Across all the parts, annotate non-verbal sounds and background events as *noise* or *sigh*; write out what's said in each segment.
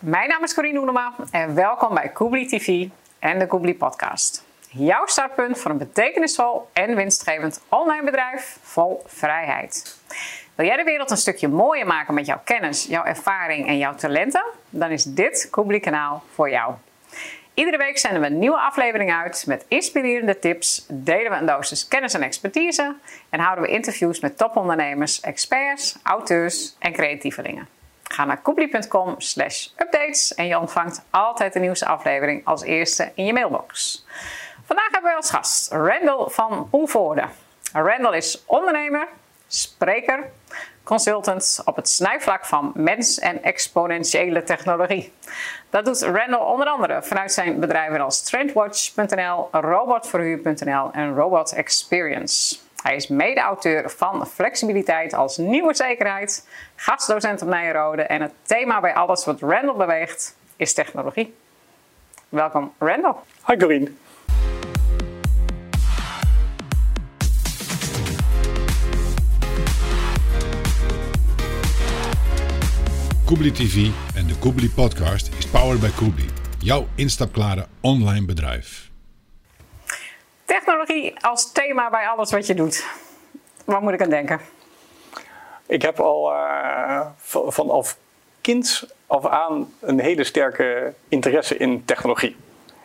Mijn naam is Corine Oenema en welkom bij Koebli TV en de Koebli Podcast. Jouw startpunt voor een betekenisvol en winstgevend online bedrijf vol vrijheid. Wil jij de wereld een stukje mooier maken met jouw kennis, jouw ervaring en jouw talenten? Dan is dit Koebli kanaal voor jou. Iedere week zenden we een nieuwe aflevering uit met inspirerende tips, delen we een dosis kennis en expertise en houden we interviews met topondernemers, experts, auteurs en creatievelingen. Ga naar koebli.com slash updates en je ontvangt altijd de nieuwste aflevering als eerste in je mailbox. Vandaag hebben we als gast Randall van Oevoorde. Randall is ondernemer, spreker, consultant op het snijvlak van mens- en exponentiële technologie. Dat doet Randall onder andere vanuit zijn bedrijven als Trendwatch.nl, Robotverhuur.nl en Robot Experience. Hij is mede-auteur van Flexibiliteit als Nieuwe Zekerheid, gastdocent op Nijrode en het thema bij alles wat Randall beweegt is technologie. Welkom Randall. Hi Corine. Koebli TV en de Koebli Podcast is powered by Koebli, jouw instapklare online bedrijf. Technologie als thema bij alles wat je doet. Waar moet ik aan denken? Ik heb al uh, vanaf kind af aan een hele sterke interesse in technologie.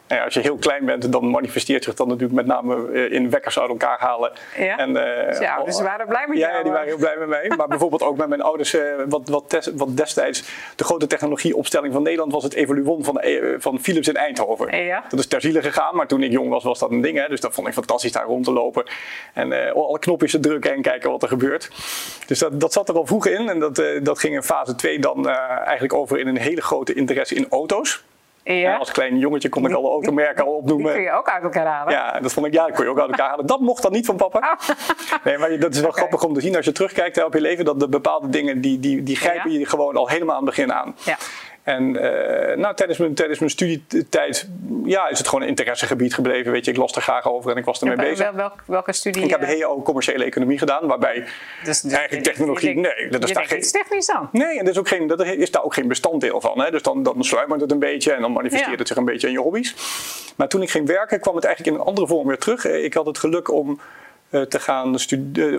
En als je heel klein bent, dan manifesteert zich dat natuurlijk met name eh, in wekkers uit elkaar halen. Ja, en, uh, ja dus ze waren blij met ja, jou. Ja, die waren heel blij met mij. maar bijvoorbeeld ook met mijn ouders, uh, wat, wat, wat, destijds de grote technologieopstelling van Nederland was het Evoluon van, van Philips in Eindhoven. Ja. Dat is ter ziele gegaan, maar toen ik jong was, was dat een ding. Hè? Dus dat vond ik fantastisch daar rond te lopen. En alle knopjes te drukken en kijken wat er gebeurt. Dus dat, dat zat er al vroeg in. En dat, dat ging in fase 2 dan eigenlijk over in een hele grote interesse in auto's. Ja. als klein jongetje kon ik alle automerken al opnoemen. Die kun je ook uit elkaar halen. Ja, dat vond ik, ja, dat kon je ook uit elkaar halen. Dat mocht dan niet van papa. Oh. Nee, maar dat is wel Okay. grappig om te zien als je terugkijkt op je leven. Dat de bepaalde dingen, die, die, die grijpen Ja. je gewoon al helemaal aan het begin aan. Ja. En eh, nou, tijdens, mijn, tijdens mijn studietijd ja, is het gewoon een interessegebied gebleven. Weet je, ik las er graag over en ik was ermee Wel- bezig. wel- welk- welke studie? Ik heb de eh, HO commerciële economie gedaan, waarbij dus- dus- eigenlijk technologie, je nee, dat is je daar geen- technisch dan. Nee, en er is, ook geen, dat is daar ook geen bestanddeel van. Hè? Dus dan, dan sluimert het een beetje en dan manifesteert Ja. het zich een beetje in je hobby's. Maar toen ik ging werken, kwam het eigenlijk in een andere vorm weer terug. Eh, Ik had het geluk om te gaan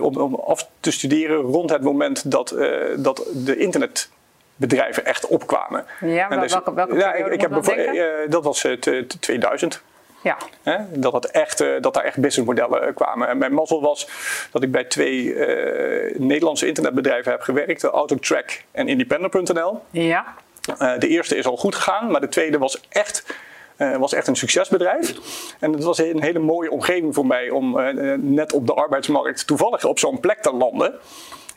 om, om af te studeren rond het moment dat, dat de internetbedrijven echt opkwamen. Ja, En wel- welke- welke ja, periode ik heb dat bijvo- eh, Dat was eh, te- te 2000. Ja. Hè? Dat, het echt, eh, dat daar echt businessmodellen eh, kwamen. En mijn mazzel was dat ik bij twee eh, Nederlandse internetbedrijven heb gewerkt. Autotrack en Independent.nl. Ja. Eh, de eerste is al goed gegaan, maar de tweede was echt, eh, was echt een succesbedrijf. En het was een hele mooie omgeving voor mij om eh, eh, net op de arbeidsmarkt toevallig op zo'n plek te landen.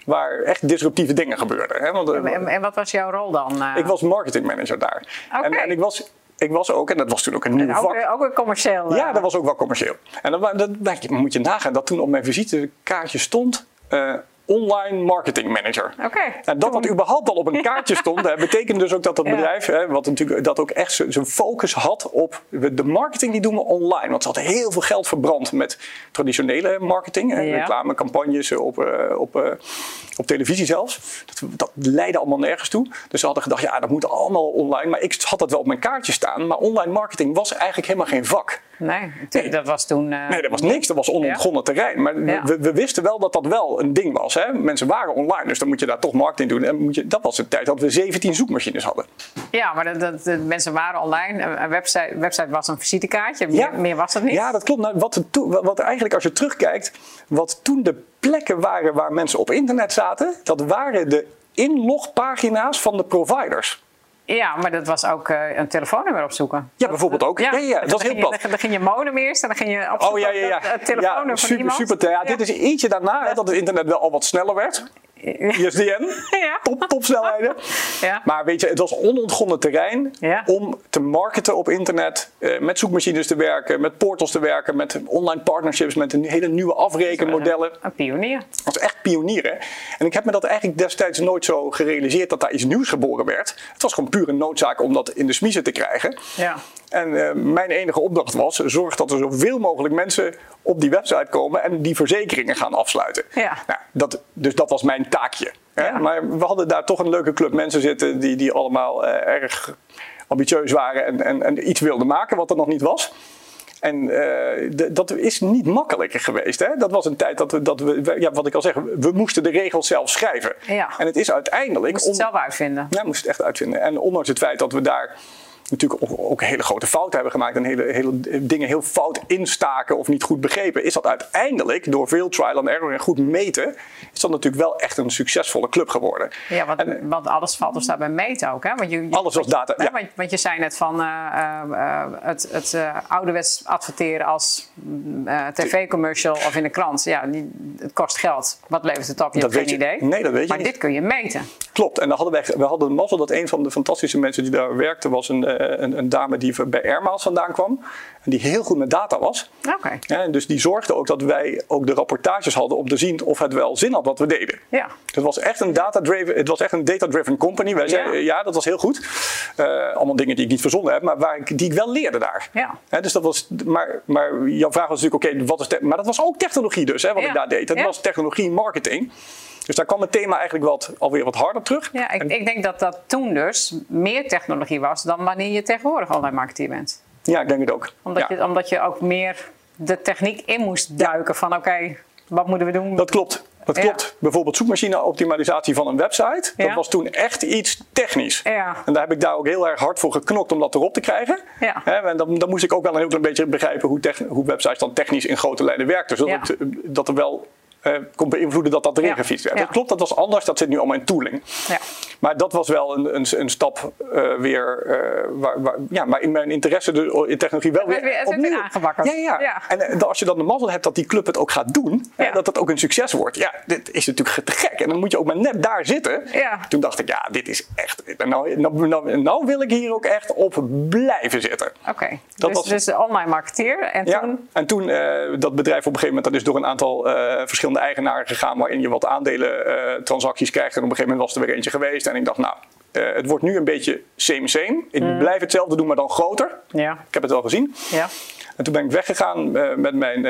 Waar echt disruptieve dingen gebeurden. Hè? Want, eh, En, en wat was jouw rol dan? eh? ik was marketingmanager daar. Oké. En, en ik, was, ik was ook, en dat was toen ook een nieuw ook, vak. ook weer commercieel. eh. Ja, dat was ook wel commercieel. En dan, dat, dat moet je nagaan dat toen op mijn visitekaartje stond eh, online marketing manager. Oké. En dat dat überhaupt al op een *laughs* kaartje stond, hè, betekent dus ook dat dat Ja. bedrijf, hè, wat natuurlijk dat ook echt zijn focus had op de marketing, die doen we online. Want ze hadden heel veel geld verbrand met traditionele marketing, hè, Ja. reclamecampagnes op, eh, op, eh, op televisie zelfs. Dat, dat leidde allemaal nergens toe. Dus ze hadden gedacht, ja, dat moet allemaal online. Maar ik had dat wel op mijn kaartje staan, maar online marketing was eigenlijk helemaal geen vak. Nee, dat was toen... eh, Nee, dat was niks. Dat was onontgonnen terrein. Maar Ja. we, we wisten wel dat dat wel een ding was. Hè? Mensen waren online, dus dan moet je daar toch marketing doen. En moet je, dat was de tijd dat we 17 zoekmachines hadden. Ja, maar dat, dat, mensen waren online. Een website, website was een visitekaartje. Meer, Ja. meer was het niet. Ja, dat klopt. Nou, wat, wat eigenlijk als je terugkijkt, wat toen de plekken waren waar mensen op internet zaten, dat waren de inlogpagina's van de providers. Ja, maar dat was ook eh, een telefoonnummer opzoeken. Ja, bijvoorbeeld ook. Ja, ja, ja, dat Dan is heel ging je- plat. Dan, dan ging je modem eerst en dan ging je opzoeken Oh ja, ja, ja. op dat, eh, telefoonnummer ja van iemand. super. Ja, Dit is ietsje daarna, hè, dat het internet wel al wat sneller werd. *laughs* ISDN, Ja. top, topsnelheden. *laughs* Ja. Maar weet je, het was onontgonnen terrein Ja. om te marketen op internet, eh, met zoekmachines te werken, met portals te werken, met online partnerships, met een hele nieuwe afrekenmodellen. Een pionier. Dat was echt pionieren. En ik heb me dat eigenlijk destijds nooit zo gerealiseerd dat daar iets nieuws geboren werd. Het was gewoon puur een noodzaak om dat in de smiezen te krijgen. Ja. En eh, mijn enige opdracht was: zorg dat er zoveel mogelijk mensen op die website komen en die verzekeringen gaan afsluiten. Ja. Nou, dat, dus dat was mijn taakje. Hè? Ja. Maar we hadden daar toch een leuke club mensen zitten die, die allemaal eh, erg ambitieus waren en, en, en iets wilden maken wat er nog niet was. En eh, dat is niet makkelijker geweest. Hè? Dat was een tijd dat we, dat we, ja, wat ik al zeg, we moesten de regels zelf schrijven. Ja. En het is uiteindelijk. Moest het zelf uitvinden. ja, moest het echt uitvinden. En ondanks het feit dat we daar natuurlijk ook, ook hele grote fouten hebben gemaakt en hele, hele dingen heel fout instaken of niet goed begrepen, is dat uiteindelijk door veel trial and error en goed meten, is dat natuurlijk wel echt een succesvolle club geworden. Ja, want, En, want alles valt of staat bij meten ook. Hè? Want je, je- Alles was data, ja. Want, want je zei net van eh, eh, eh, het, het ouderwets adverteren als mm, tv-commercial of in de krant. Ja, die, het kost geld. Wat levert het op? Je Dat hebt geen je- idee. nee, dat weet je maar niet. dit kun je meten. Klopt, en dan hadden wij, we hadden de mazzel dat een van de fantastische mensen die daar werkte, was een, een, een dame die bij Airmaals vandaan kwam. En die heel goed met data was. Oké. Ja, en dus die zorgde ook dat wij ook de rapportages hadden om te zien of het wel zin had wat we deden. Ja. Het was echt een data-driven, het was echt een data-driven company. Wij zeiden, Ja. ja. dat was heel goed. Eh, allemaal dingen die ik niet verzonnen heb, maar waar ik, die ik wel leerde daar. Ja. Dus dat was, maar, maar jouw vraag was natuurlijk, oké, wat is maar dat was ook technologie dus, hè, wat ik daar deed. Dat was technologie marketing. Dus daar kwam het thema eigenlijk wat, alweer wat harder terug. Ja, ik, En- ik denk dat dat toen dus meer technologie was dan wanneer je tegenwoordig online marketeer bent. ja, ik denk het ook. Omdat, Ja. je, omdat je ook meer de techniek in moest duiken van oké, wat moeten we doen? Dat klopt. Dat Ja. klopt. Bijvoorbeeld zoekmachine-optimalisatie van een website. Ja. Dat was toen echt iets technisch. Ja. En daar heb ik daar ook heel erg hard voor geknokt om dat erop te krijgen. En dan, dan moest ik ook wel een heel klein beetje begrijpen hoe, hoe websites dan technisch in grote lijnen werkten. Zodat het, eh, dat er wel eh, kon beïnvloeden dat dat erin Ja. gefietst werd. Ja. Dat klopt, dat was anders. Dat zit nu allemaal in tooling. Ja. Maar dat was wel een, een, een stap eh, weer eh, waar, waar, ja, maar in mijn interesse de, in technologie wel weer, opnieuw- aangewakkerd. Ja, ja. En als je dan de mazzel hebt dat die club het ook gaat doen, dat het ook een succes wordt. Ja, dit is natuurlijk te gek. En dan moet je ook maar net daar zitten. Ja. Toen dacht ik, ja, dit is echt. Nou, nou, nou, nou wil ik hier ook echt op blijven zitten. Oké, Dat dus, was- dus de online marketeer. En Ja, toen, en toen dat bedrijf op een gegeven moment, dat is door een aantal eh, verschillende eigenaren gegaan, waarin je wat aandelen eh, transacties krijgt. En op een gegeven moment was er weer eentje geweest. En ik dacht, nou, eh, het wordt nu een beetje same same. Ik Mm. blijf hetzelfde doen, maar dan groter. ja, Ik heb het wel gezien. ja, En toen ben ik weggegaan eh, met, mijn,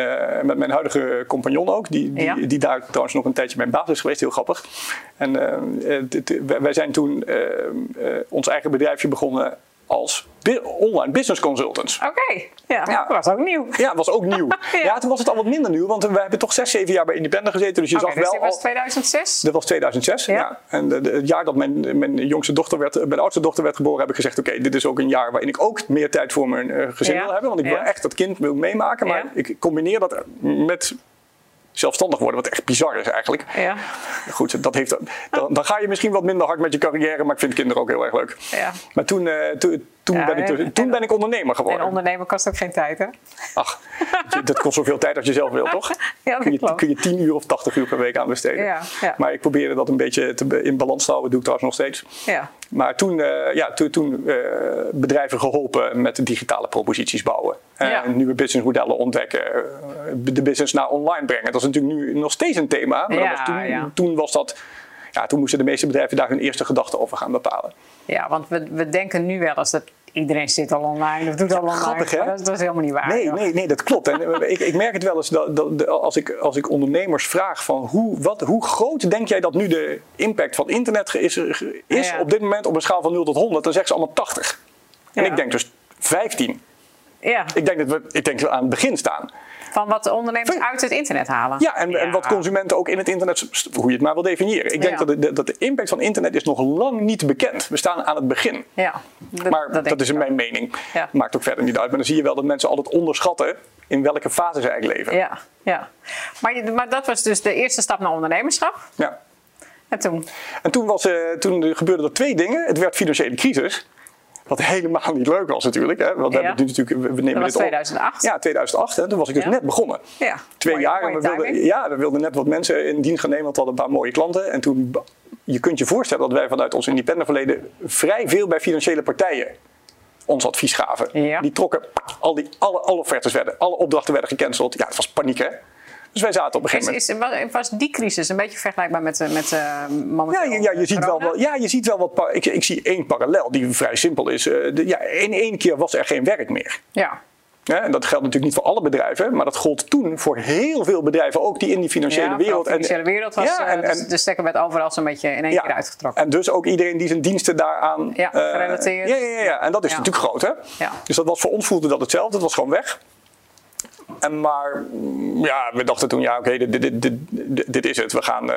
met mijn huidige compagnon ook. Die, die, Ja. die daar trouwens nog een tijdje mijn baas is geweest. Heel grappig. En wij zijn toen ons eigen bedrijfje begonnen als online business consultants. oké. Ja, Ja. dat was ook nieuw. Ja, dat was ook nieuw. *laughs* Ja. ja. toen was het al wat minder nieuw. Want we hebben toch zes, zeven jaar bij Independent gezeten. Dus je zag dus wel dit was al... 2006? Dat was 2006, Ja. ja. En de, de- het jaar dat mijn, mijn jongste dochter werd, mijn oudste dochter werd geboren, heb ik gezegd: Oké, dit is ook een jaar waarin ik ook meer tijd voor mijn eh, gezin wil hebben. Want ik wil echt dat kind wil meemaken. Maar ik combineer dat met zelfstandig worden, wat echt bizar is eigenlijk. Ja, Goed, dat heeft, dan, dan ga je misschien wat minder hard met je carrière, maar ik vind kinderen ook heel erg leuk. ja. Maar toen, eh, toen, toen, Ja, ben, ik, dus- en- toen en- ben ik ondernemer En geworden. ondernemen kost ook geen tijd, hè? Ach, dat kost zoveel tijd als je zelf wil, toch? *laughs* Ja, dat kun, je, klopt. kun je 10 uur of 80 uur per week aan besteden. Ja, ja. Maar ik probeerde dat een beetje te, in balans te houden, doe ik trouwens nog steeds. Ja. Maar toen, eh, ja, toen, toen eh, bedrijven geholpen met digitale proposities bouwen. Ja. Nieuwe businessmodellen ontdekken. eh, de business naar online brengen. Dat is natuurlijk nu nog steeds een thema. Maar Ja, dat was toen, toen was dat... Ja, toen moesten de meeste bedrijven daar hun eerste gedachten over gaan bepalen. Ja, want we, we denken nu wel eens dat iedereen zit al online of doet al online. grappig, hè? Dat, dat is helemaal niet waar. Nee, nee, nee, dat klopt. En *laughs* eh, ik, ik merk het wel eens dat, dat, als, ik, als ik ondernemers vraag van hoe, wat, hoe groot denk jij dat nu de impact van internet is, is Ja. op dit moment op een schaal van 0 tot 100, dan zeggen ze allemaal 80. En Ja. ik denk dus 15. Ja, Ik denk dat we, ik denk dat we aan het begin staan. Van wat de ondernemers uit het internet halen. Ja, en, en wat consumenten ook in het internet, hoe je het maar wil definiëren. Ik denk Ja. dat, de, dat de impact van internet is nog lang niet bekend. We staan aan het begin. Ja, dat, Maar dat, is ik mijn ook. mening. Ja. Maakt ook verder niet uit. Maar dan zie je wel dat mensen altijd onderschatten in welke fase ze eigenlijk leven. Ja, ja. Maar, maar dat was dus de eerste stap naar ondernemerschap. Ja. En toen? En toen, was, eh, toen gebeurden er twee dingen. Het werd financiële crisis. Wat *laughs* helemaal niet leuk was natuurlijk. Hè? Want we, Ja. hebben nu natuurlijk, we we nemen Dat was dit op. 2008? Ja, 2008. Hè? Toen was ik dus Ja. net begonnen. Ja. Twee Mooie- jaar. En we wilden, ja, we wilden net wat mensen in dienst gaan nemen. Want we hadden een paar mooie klanten. En toen, je kunt je voorstellen dat wij vanuit ons independent verleden vrij veel bij financiële partijen ons advies gaven. Ja. Die trokken, al die, alle, alle offertes werden, alle opdrachten werden gecanceld. Ja, het was paniek hè. Dus wij zaten op een gegeven moment... is, was die crisis een beetje vergelijkbaar met, eh, met uh, Ja, ja, ja, je ziet wel, wel, ja, je ziet wel wat. Ik, ik zie één parallel die vrij simpel is. Uh, de, ja, in één keer was er geen werk meer. Ja. Ja, en dat geldt natuurlijk niet voor alle bedrijven, maar dat gold toen voor heel veel bedrijven, ook die in die financiële ja, wereld. De financiële wereld was ja, en, en, de stekker werd overal zo'n beetje in één ja, keer uitgetrokken. En dus ook iedereen die zijn diensten daaraan ja, gerelateerd. Uh, ja, ja, ja, en dat is natuurlijk groot. Hè? Dus dat was voor ons voelde dat hetzelfde, het was gewoon weg. En maar ja, we dachten toen, ja, oké, okay, dit, dit, dit, dit, is het. We gaan, uh,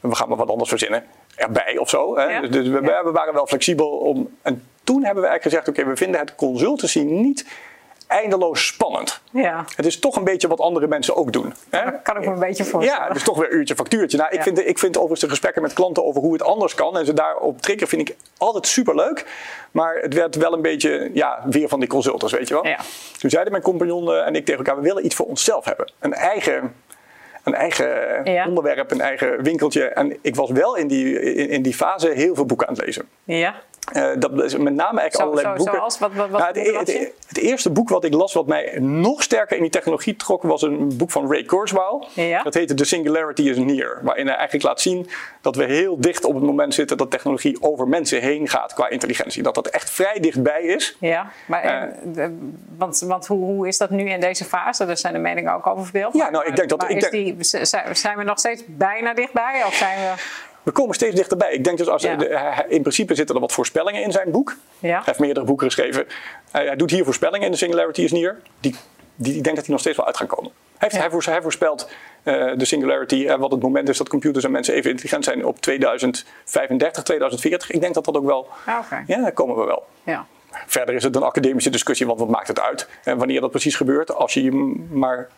we gaan maar wat anders verzinnen. Erbij of zo. Hè? Dus, dus we, we, waren wel flexibel om. En toen hebben we eigenlijk gezegd: oké, okay, we vinden het consultancy niet eindeloos spannend. Ja. Het is toch een beetje wat andere mensen ook doen. Hè? Dat kan ik me een beetje voorstellen. Ja, dus toch weer uurtje factuurtje. Nou, ik, Ja. vind, ik vind overigens de gesprekken met klanten over hoe het anders kan en ze daarop triggeren, vind ik altijd superleuk. Maar het werd wel een beetje, ja, weer van die consultants, weet je wel. Ja. Toen zeiden mijn compagnon eh, en ik tegen elkaar, we willen iets voor onszelf hebben. Een eigen, een eigen Ja. onderwerp, een eigen winkeltje. En ik was wel in die, in, in die fase heel veel boeken aan het lezen. Ja. Eh, dat is met name eigenlijk Zo- allerlei zo- boeken. zoals? Wat- wat- wat Nou, het, boeken het- las je? het eerste boek wat ik las, wat mij nog sterker in die technologie trok, was een boek van Ray Kurzweil. Ja. Dat heette The Singularity is Near. Waarin hij eigenlijk laat zien dat we heel dicht op het moment zitten dat technologie over mensen heen gaat qua intelligentie. Dat dat echt vrij dichtbij is. Ja, maar Eh. de- want, want hoe, hoe is dat nu in deze fase? Daar zijn de meningen ook over verdeeld. Ja, nou, ik denk dat- maar ik denk- die, zijn we nog steeds bijna dichtbij? Of zijn we... We komen steeds dichterbij. Ik denk dus als Ja. de- hij- in principe zitten er wat voorspellingen in zijn boek. Ja. Hij heeft meerdere boeken geschreven. Hij, hij doet hier voorspellingen in de Singularity is Near. Die, die, ik denk dat die nog steeds wel uit gaan komen. Hij, heeft, Ja. hij, voors- hij voorspelt eh, de Singularity, eh, wat het moment is dat computers en mensen even intelligent zijn op 2035, 2040. Ik denk dat dat ook wel. Ah, oké. Ja, daar komen we wel. Ja. Verder is het een academische discussie, want wat maakt het uit? En wanneer dat precies gebeurt, als je maar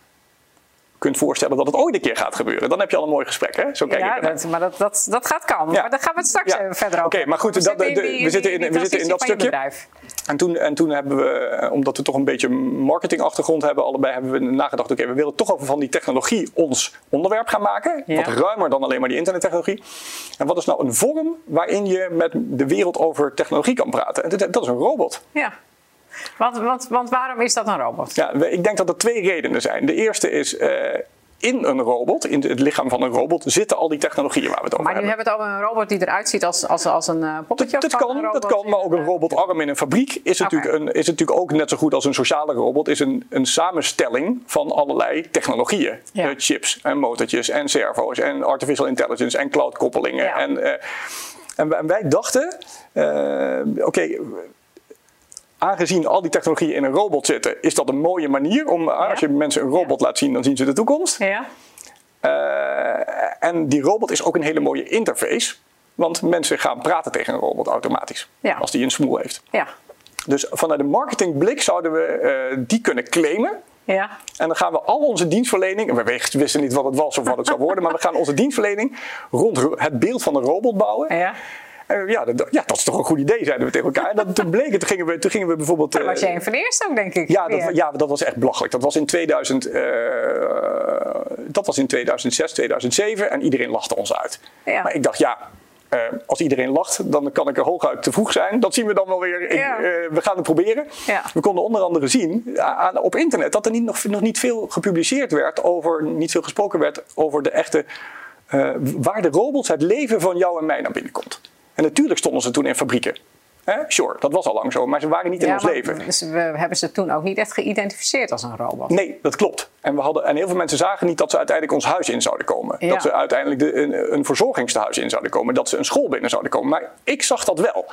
kunt voorstellen dat het ooit een keer gaat gebeuren, dan heb je al een mooi gesprek. Hè? Zo kijk ik Ja, ernaar. dat, maar dat, dat, dat gaat komen. Ja. Maar daar gaan we het straks Ja. even verder over Oké, maar goed, We dat- zitten in de- die- we zitten in- die we zitten in dat stukje. En toen, en toen hebben we, eh, omdat we toch een beetje marketingachtergrond hebben, allebei hebben we nagedacht, oké, we willen toch over van die technologie ons onderwerp gaan maken. Ja. Wat ruimer dan alleen maar die internettechnologie. En wat is nou een vorm waarin je met de wereld over technologie kan praten? En dat, dat is een robot. Ja. Want, want, want waarom is dat een robot? Ja, ik denk dat er twee redenen zijn. De eerste is, eh, in een robot, in het lichaam van een robot, zitten al die technologieën waar we het over Maar nu hebben. hebben we het over een robot die eruit ziet als, als, als een uh, poppetje. Dat, dat kan, dat kan, maar ook een eh, robotarm in een fabriek is, natuurlijk, een, is natuurlijk ook net zo goed als een sociale robot. Is een, een samenstelling van allerlei technologieën. Ja. Eh, chips en motortjes en servo's en artificial intelligence en cloudkoppelingen. Ja. En, eh, en, wij- en wij dachten, eh, oké, aangezien al die technologieën in een robot zitten, is dat een mooie manier om, als je mensen een robot laat zien, dan zien ze de toekomst. Ja. Eh, en die robot is ook een hele mooie interface. Want mensen gaan praten tegen een robot automatisch. Ja. Als die een smoel heeft. Ja. Dus vanuit de marketingblik zouden we eh, die kunnen claimen. Ja. En dan gaan we al onze dienstverlening, en we wisten niet wat het was of wat het zou worden, maar we gaan onze *laughs* dienstverlening rond ro- het beeld van een robot bouwen. Ja. Eh, ja, dat, ja, dat is toch een goed idee, zeiden we tegen elkaar. En dat, toen bleek het, toen gingen we, toen gingen we bijvoorbeeld... Dat eh, was je een van de eerste ook, denk ik. ja, dat, ja, dat was echt belachelijk. Dat was in 2000, eh, dat was in 2006, 2007 en iedereen lachte ons uit. Ja. Maar ik dacht, ja, eh, als iedereen lacht, dan kan ik er hooguit te vroeg zijn. Dat zien we dan wel weer. Ik, Ja. eh, we gaan het proberen. Ja. We konden onder andere zien aan, op internet dat er niet, nog, nog niet veel gepubliceerd werd over, niet veel gesproken werd over de echte, eh, waar de robots het leven van jou en mij naar binnenkomt. En natuurlijk stonden ze toen in fabrieken. Hè? Sure, dat was al lang zo, maar ze waren niet in ons leven. ze- We hebben ze toen ook niet echt geïdentificeerd als een robot. Nee, dat klopt. En, we hadden, en heel veel mensen zagen niet dat ze uiteindelijk ons huis in zouden komen. Ja. Dat ze uiteindelijk de, een, een verzorgingstehuis in zouden komen. Dat ze een school binnen zouden komen. Maar ik zag dat wel.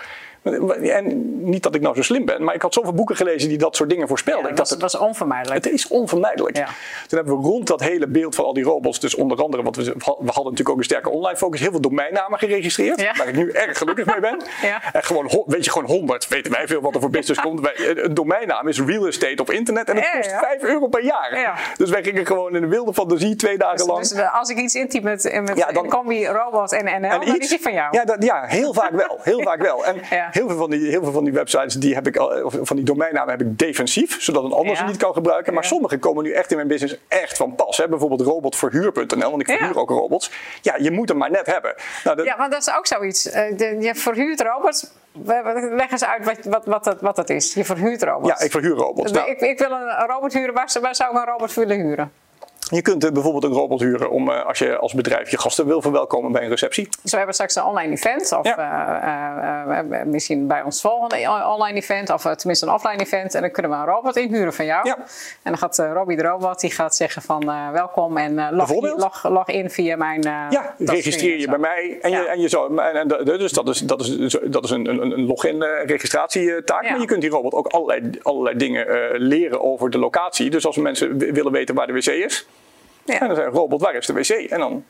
En niet dat ik nou zo slim ben, maar ik had zoveel boeken gelezen die dat soort dingen voorspelden. Ja, ik dat dacht, was, dat was onvermijdelijk. het is onvermijdelijk. Ja. Toen hebben we rond dat hele beeld van al die robots, dus onder andere, want we, we hadden natuurlijk ook een sterke online focus, heel veel domeinnamen geregistreerd. Ja. Waar ik nu erg gelukkig mee ben. *laughs* Ja. En gewoon, weet je, gewoon 100. Weten wij veel wat er voor business komt. Een domeinnaam is real estate op internet en het kost ja. 5 euro per jaar. Ja. Dus wij gingen gewoon in de wilde fantasie twee dagen Dus, lang. dus we- als ik iets intyp met, met Ja, dan- een combi robot en NL, En dan iets- is die van jou. Ja, dat, ja, heel vaak wel. Heel *laughs* vaak wel. En. Heel, veel van die, heel veel van die websites, die heb ik of van die domeinnamen heb ik defensief, zodat een ander ze niet kan gebruiken. Maar sommige komen nu echt in mijn business echt van pas. Hè. Bijvoorbeeld robotverhuur.nl, want ik verhuur ook robots. Ja, je moet hem maar net hebben. Nou, dat, Ja, want dat is ook zoiets. Eh, je verhuurt robots. Leg eens uit wat, wat, wat, dat, wat dat is. Je verhuurt robots. ja, ik verhuur robots. Dus Nou, ik, ik wil een robot huren. Waar, waar zou ik een robot willen huren? Je kunt uh, bijvoorbeeld een robot huren om uh, als je als bedrijf je gasten wil verwelkomen bij een receptie. Dus we hebben straks een online event, of ja. uh, misschien bij ons volgende online event, of tenminste een offline event. En dan kunnen we een robot inhuren van jou. Ja. En dan gaat Robbie de robot die gaat zeggen van welkom en log, log, log, in via mijn. ja, registreer je bij mij en, je, en je zo. En, en, dus dat is, dat is, dat is een, een, een login registratietaak. Maar je kunt die robot ook allerlei, allerlei dingen leren over de locatie. Dus als mensen willen weten waar de wc is. Ja. En dan zei robot, waar is de wc? En dan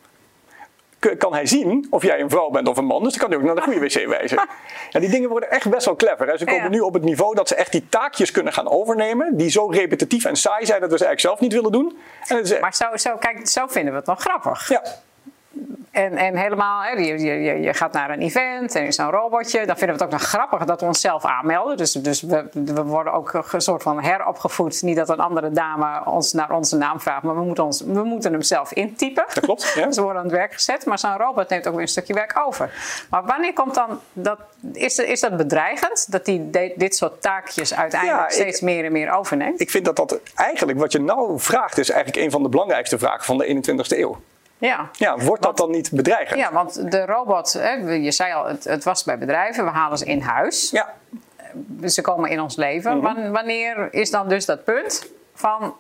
kan hij zien of jij een vrouw bent of een man. Dus dan kan hij ook naar de goede wc wijzen. Ja, die dingen worden echt best wel clever. Hè. Ze komen nu op het niveau dat ze echt die taakjes kunnen gaan overnemen. Die zo repetitief en saai zijn dat we ze eigenlijk zelf niet willen doen. En maar zo, zo, kijk, zo vinden we het nog grappig. Ja. En, en helemaal, hè, je, je, je gaat naar een event en er is een robotje. Dan vinden we het ook nog grappig dat we onszelf aanmelden. Dus, dus we, we worden ook een soort van heropgevoed. Niet dat een andere dame ons naar onze naam vraagt, maar we moeten, ons, we moeten hem zelf intypen. Dat klopt. Ja. *laughs* dus we worden aan het werk gezet. Maar zo'n robot neemt ook weer een stukje werk over. Maar wanneer komt dan dat. Is, is dat bedreigend? Dat die dit soort taakjes uiteindelijk steeds meer en meer overneemt? Ik vind dat dat eigenlijk wat je nou vraagt, is eigenlijk een van de belangrijkste vragen van de 21ste eeuw. Ja. ja, wordt dat dan niet bedreigend? Ja, want de robot, hè, je zei al, het, het, was bij bedrijven, we halen ze in huis. Ja. Ze komen in ons leven. Mhm. Wanneer is dan dus dat punt van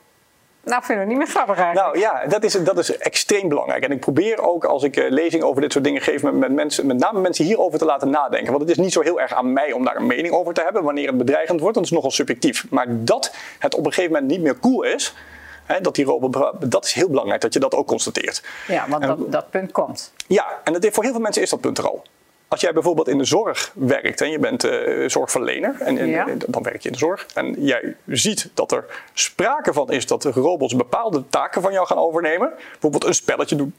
nou, vinden we het niet meer grappig eigenlijk. Nou ja, dat is, dat is extreem belangrijk. En ik probeer ook als ik uh, lezingen over dit soort dingen geef, met, met, mensen, met name mensen hierover te laten nadenken. Want het is niet zo heel erg aan mij om daar een mening over te hebben wanneer het bedreigend wordt. Dat is nogal subjectief. Maar dat het op een gegeven moment niet meer cool is, dat die robot, dat is heel belangrijk dat je dat ook constateert. Ja, want dat, dat punt komt. Ja, en dat, voor heel veel mensen is dat punt er al. Als jij bijvoorbeeld in de zorg werkt en je bent uh, zorgverlener en, en dan werk je in de zorg en jij ziet dat er sprake van is dat de robots bepaalde taken van jou gaan overnemen, bijvoorbeeld een spelletje doen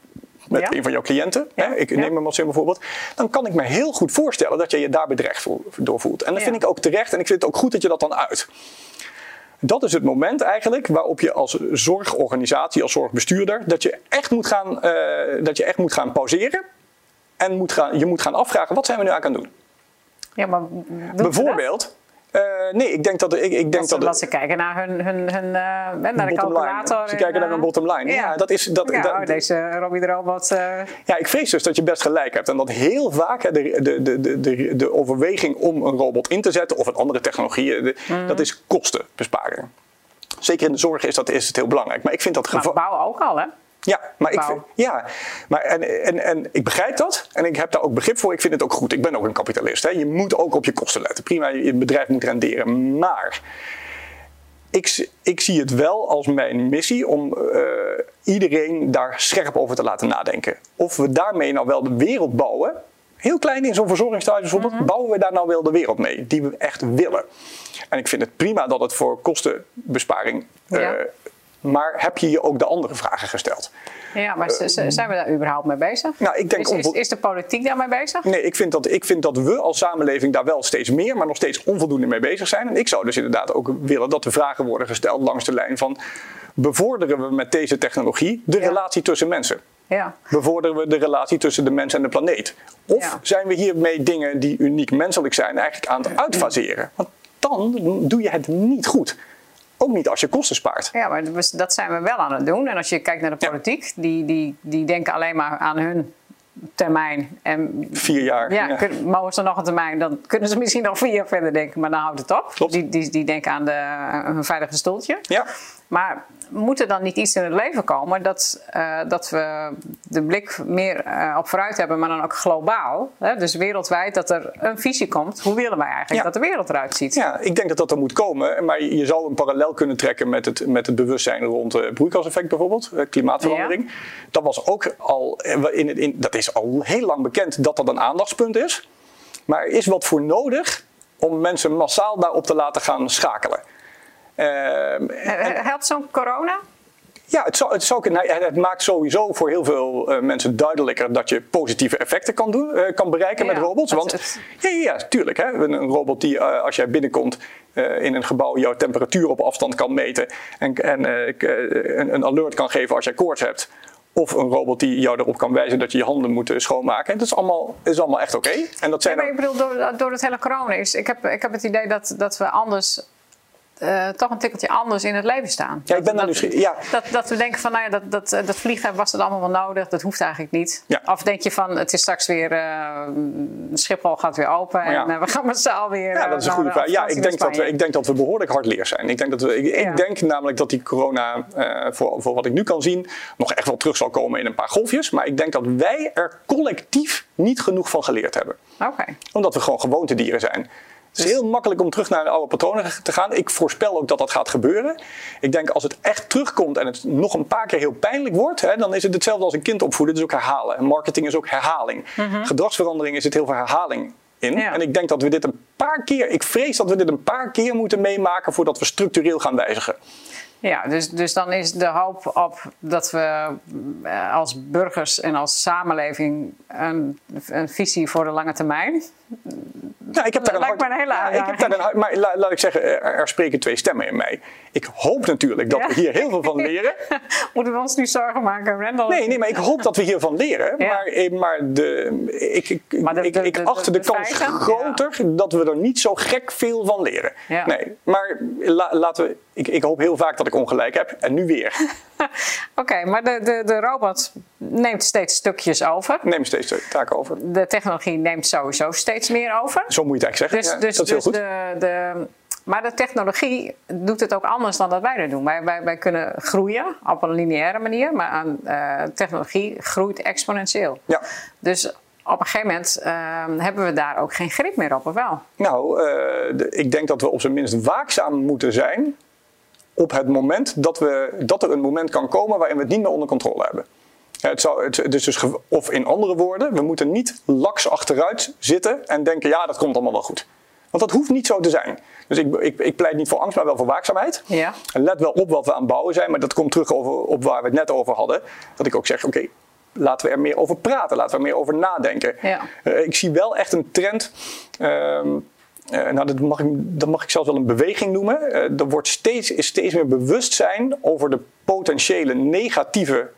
met een van jouw cliënten, hè, ik neem hem als een bijvoorbeeld, dan kan ik me heel goed voorstellen dat je je daar bedreigd door voelt. En dat vind ik ook terecht en ik vind het ook goed dat je dat dan uit. Dat is het moment eigenlijk waarop je als zorgorganisatie, als zorgbestuurder, dat je echt moet gaan, uh, dat je echt moet gaan pauzeren. En moet gaan, je moet gaan afvragen, wat zijn we nu aan het doen? Ja, maar Bijvoorbeeld, uh, nee, ik denk dat... Ik, ik denk dat, dat ze kijken naar hun, hun, hun uh, naar de calculator. Line. Ze kijken naar een bottom line. Ja, dat is... Dat, ja, dat, oh, deze Robbie de Robot... Uh... Ja, ik vrees dus dat je best gelijk hebt. En dat heel vaak de, de, de, de, de overweging om een robot in te zetten... of een andere technologie, de, mm. dat is kostenbesparing. Zeker in de zorg is, dat, is het heel belangrijk. Maar ik vind dat. Maar bouwen ook al, hè? Ja, maar, ik, vind, ja, maar en, en, en ik begrijp dat en ik heb daar ook begrip voor. Ik vind het ook goed. Ik ben ook een kapitalist. Hè. Je moet ook op je kosten letten. Prima, je bedrijf moet renderen. Maar ik, ik zie het wel als mijn missie om uh, iedereen daar scherp over te laten nadenken. Of we daarmee nou wel de wereld bouwen. Heel klein in zo'n verzorgingstehuis bijvoorbeeld. Mhm. Bouwen we daar nou wel de wereld mee die we echt willen? En ik vind het prima dat het voor kostenbesparing uh, maar heb je je ook de andere vragen gesteld? Ja, maar zijn we daar überhaupt mee bezig? Nou, ik denk is, is, de politiek daarmee bezig? Nee, ik vind, dat, ik vind dat we als samenleving daar wel steeds meer, maar nog steeds onvoldoende mee bezig zijn. En ik zou dus inderdaad ook willen dat de vragen worden gesteld langs de lijn van bevorderen we met deze technologie de relatie tussen mensen? Ja. Bevorderen we de relatie tussen de mens en de planeet? Of zijn we hiermee dingen die uniek menselijk zijn eigenlijk aan het uitfaseren? Want dan doe je het niet goed. Ook niet als je kosten spaart. Ja, maar dat zijn we wel aan het doen. En als je kijkt naar de politiek, die, die, die denken alleen maar aan hun termijn. En, vier jaar. Ja, ja. mogen ze nog een termijn, dan kunnen ze misschien nog vier jaar verder denken, maar dan houdt het op. Klopt. Die, die, die denken aan de, hun veilige stoeltje. Ja. Maar moet er dan niet iets in het leven komen dat, uh, dat we de blik meer uh, op vooruit hebben, maar dan ook globaal? Hè? Dus wereldwijd dat er een visie komt. Hoe willen wij eigenlijk dat de wereld eruit ziet? Ja, ik denk dat dat er moet komen. Maar je zou een parallel kunnen trekken met het, met het bewustzijn rond het broeikaseffect bijvoorbeeld, klimaatverandering. Ja. Dat was ook al, in, in, dat is al heel lang bekend dat dat een aandachtspunt is. Maar er is wat voor nodig om mensen massaal daarop te laten gaan schakelen. Ehm, Helpt zo'n corona? Ja, het, zou, het, zou, het, maakt sowieso voor heel veel uh, mensen duidelijker dat je positieve effecten kan, doen, uh, kan bereiken met robots. Want het... ja, ja, tuurlijk. Hè, een robot die uh, als jij binnenkomt in een gebouw jouw temperatuur op afstand kan meten en, en een, een, alert kan geven als jij koorts hebt. Of een robot die jou erop kan wijzen dat je je handen moet schoonmaken. Dat is allemaal, is allemaal echt oké. Okay. En dat zijn ja, maar ik bedoel, door, door het hele corona is. Ik heb, ik heb het idee dat, dat we anders eh, toch een tikkeltje anders in het leven staan. Ja, ik ben daar dat, nu. Ja. Dat, dat we denken van, nou ja, dat, dat, eh, dat vliegen was het allemaal wel nodig. Dat hoeft eigenlijk niet. Ja. Of denk je van, het is straks weer, uh, Schiphol gaat weer open Ja. en uh, we gaan met z'n allen weer Ja, dat is een goede de vraag. Ja, ik denk, dat we, ik denk dat we behoorlijk hard leer zijn. Ik denk, dat we, ik, denk namelijk dat die corona, voor, voor wat ik nu kan zien, nog echt wel terug zal komen in een paar golfjes. Maar ik denk dat wij er collectief niet genoeg van geleerd hebben. Oké. Omdat we gewoon gewoontedieren zijn. Het is heel makkelijk om terug naar de oude patronen te gaan. Ik voorspel ook dat dat gaat gebeuren. Ik denk als het echt terugkomt en het nog een paar keer heel pijnlijk wordt, hè, dan is het hetzelfde als een kind opvoeden. Het is ook herhalen. En marketing is ook herhaling. Gedragsverandering is het heel veel herhaling in. Mhm. Ja. En ik denk dat we dit een paar keer, ik vrees dat we dit een paar keer moeten meemaken voordat we structureel gaan wijzigen. Ja, dus, dus dan is de hoop op dat we eh, als burgers en als samenleving een, een visie voor de lange termijn. Nou, ik heb daar een lijkt hard, me een hele Ja, ik heb daar een, maar la- laat ik zeggen, er, er spreken twee stemmen in mij. Ik hoop natuurlijk dat Ja. we hier heel veel van leren. *laughs* Moeten we ons nu zorgen maken, Randall? Nee, nee, maar ik hoop dat we hiervan leren. Ja. Maar, eh, maar, de, ik, ik, Maar de- ik, ik de- acht de, de kans feiten? groter dat we er niet zo gek veel van leren. Nee, maar la- laten we. Ik, ik hoop heel vaak dat ik ongelijk heb. En nu weer. *laughs* *laughs* Oké, maar de, de, de robot neemt steeds stukjes over. Neem steeds taak over. De technologie neemt sowieso steeds meer over. Zo moet je het eigenlijk Dus, zeggen. Ja, dus, dat is heel dus goed. de, de, maar de technologie doet het ook anders dan dat wij dat doen. Wij, wij, wij kunnen groeien op een lineaire manier, maar aan, eh, technologie groeit exponentieel. Ja. Dus op een gegeven moment ehm, hebben we daar ook geen grip meer op, of wel? Nou, eh, de- ik denk dat we op zijn minst waakzaam moeten zijn op het moment dat, we, dat er een moment kan komen waarin we het niet meer onder controle hebben. Het zou, het, dus, ge- of in andere woorden, we moeten niet laks achteruit zitten en denken, ja, dat komt allemaal wel goed. Want dat hoeft niet zo te zijn. Dus ik, ik, ik pleit niet voor angst, maar wel voor waakzaamheid. Ja. En let wel op wat we aan het bouwen zijn, maar dat komt terug over, op waar we het net over hadden. Dat ik ook zeg, oké, laten we er meer over praten, laten we er meer over nadenken. Ja. Eh, ik zie wel echt een trend. ehm, eh, nou, dat mag, ik, dat mag ik zelfs wel een beweging noemen. Eh, er wordt steeds, is steeds meer bewustzijn over de potentiële negatieve,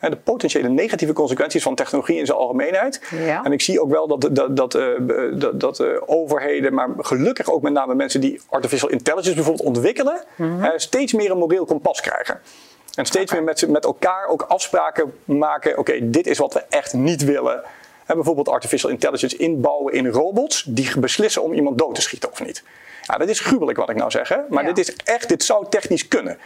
de potentiële negatieve consequenties van technologie in zijn algemeenheid. Ja. En ik zie ook wel dat, dat, dat, eh, dat, dat overheden, maar gelukkig ook met name mensen die artificial intelligence bijvoorbeeld ontwikkelen, Mhm. steeds meer een moreel kompas krijgen. En steeds meer met, met elkaar ook afspraken maken. Oké, dit is wat we echt niet willen. En bijvoorbeeld artificial intelligence inbouwen in robots die beslissen om iemand dood te schieten of niet. Ja, dat is gruwelijk wat ik nou zeg, hè? maar Ja. dit is echt, dit zou technisch kunnen.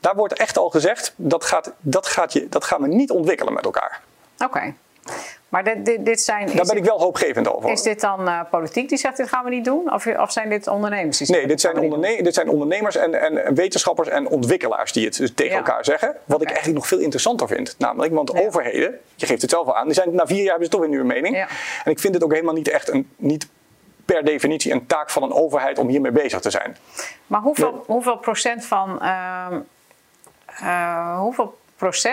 Daar wordt echt al gezegd, dat, gaat, dat, gaat je, dat gaan we niet ontwikkelen met elkaar. Oké. Maar dit, dit, dit zijn. Daar ben ik wel hoopgevend over. is dit dan eh, politiek die zegt dit gaan we niet doen? Of, of zijn dit ondernemers die Nee, zeggen, dit zijn, onderne dit zijn ondernemers en, en wetenschappers en ontwikkelaars die het dus tegen Ja. elkaar zeggen. Wat ik eigenlijk nog veel interessanter vind. Namelijk, want Ja. overheden, je geeft het zelf al aan, die zijn, na vier jaar hebben ze toch weer een nieuwe mening. Ja. En ik vind het ook helemaal niet echt een, niet per definitie een taak van een overheid om hiermee bezig te zijn. Maar hoeveel, Nee. hoeveel procent van. ehm, eh, hoeveel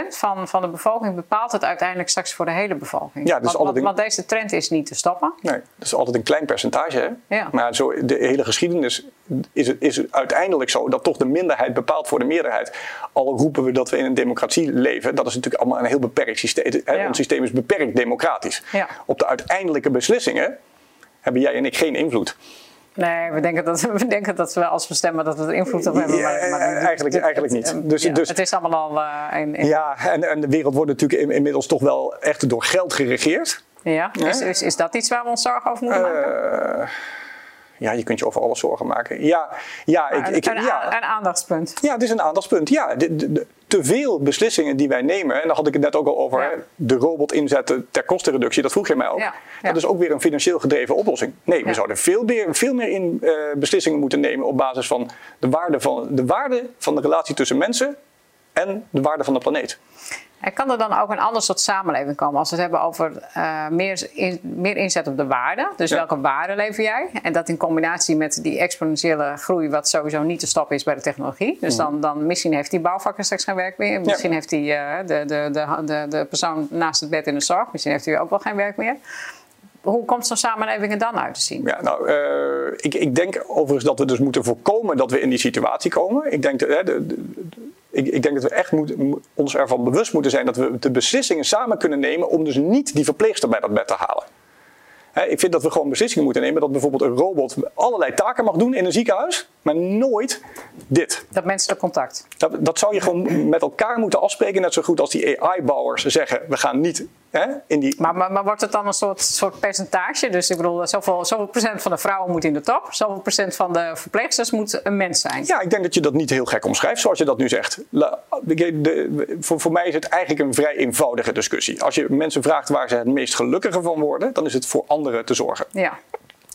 van, van de bevolking bepaalt het uiteindelijk straks voor de hele bevolking? Ja, is want, want, een- want deze trend is niet te stoppen. Nee, dat is altijd een klein percentage. Hè? Ja. Maar zo, de hele geschiedenis is het, is het uiteindelijk zo dat toch de minderheid bepaalt voor de meerderheid. Al roepen we dat we in een democratie leven, dat is natuurlijk allemaal een heel beperkt systeem. Hè, Ja. Ons systeem is beperkt democratisch. Ja. Op de uiteindelijke beslissingen hebben jij en ik geen invloed. Nee, we denken dat *laughs* we, denken dat we als we stemmen dat we er invloed op hebben. Ja, Maar, maar eh, eigenlijk- eigenlijk niet. Het, Dus- ja, dus- het is allemaal al eh, in, in- Ja, en, en de wereld wordt natuurlijk in- inmiddels toch wel echt door geld geregeerd. ja. Is, is, is dat iets waar we ons zorgen over moeten maken? Eh, ja, je kunt je over alles zorgen maken. Ja, ja, ik, ik, een, ja. een aandachtspunt. Ja, het is een aandachtspunt. Ja, de, de- de- te veel beslissingen die wij nemen, en daar had ik het net ook al over, Ja. hè, de robot inzetten ter kostenreductie, dat vroeg je mij ook. Ja. Dat is ook weer een financieel gedreven oplossing. Nee, we zouden veel meer, veel meer in, eh, beslissingen moeten nemen op basis van de waarde van, de waarde van de relatie tussen mensen en de waarde van de planeet. En kan er dan ook een ander soort samenleving komen als we het hebben over eh, meer, in- meer inzet op de waarde? Dus Ja. welke waarde lever jij? En dat in combinatie met die exponentiële groei, wat sowieso niet te stoppen is bij de technologie. Dus dan, dan misschien heeft die bouwvakker straks geen werk meer. Misschien heeft die, eh, de, de, de, de, de persoon naast het bed in de zorg, misschien heeft hij ook wel geen werk meer. Hoe komt zo'n samenleving er dan uit te zien? Ja, nou, eh, ik, ik denk overigens dat we dus moeten voorkomen dat we in die situatie komen. Ik denk, de- de- ik, ik denk dat we echt moet, ons ervan bewust moeten zijn dat we de beslissingen samen kunnen nemen om dus niet die verpleegster bij dat bed te halen. Ik vind dat we gewoon beslissingen moeten nemen dat bijvoorbeeld een robot allerlei taken mag doen in een ziekenhuis. maar nooit dit. Dat menselijk contact. Dat, dat zou je gewoon met elkaar moeten afspreken. Net zo goed als die AI-bouwers zeggen: we gaan niet hè, in die. Maar, maar, maar wordt het dan een soort, soort percentage? Dus ik bedoel, zoveel, zoveel procent van de vrouwen moet in de top, zoveel procent van de verpleegsters moet een mens zijn. Ja, ik denk dat je dat niet heel gek omschrijft zoals je dat nu zegt. La- de- de- voor, voor mij is het eigenlijk een vrij eenvoudige discussie. Als je mensen vraagt waar ze het meest gelukkiger van worden, dan is het voor anderen te zorgen. Ja.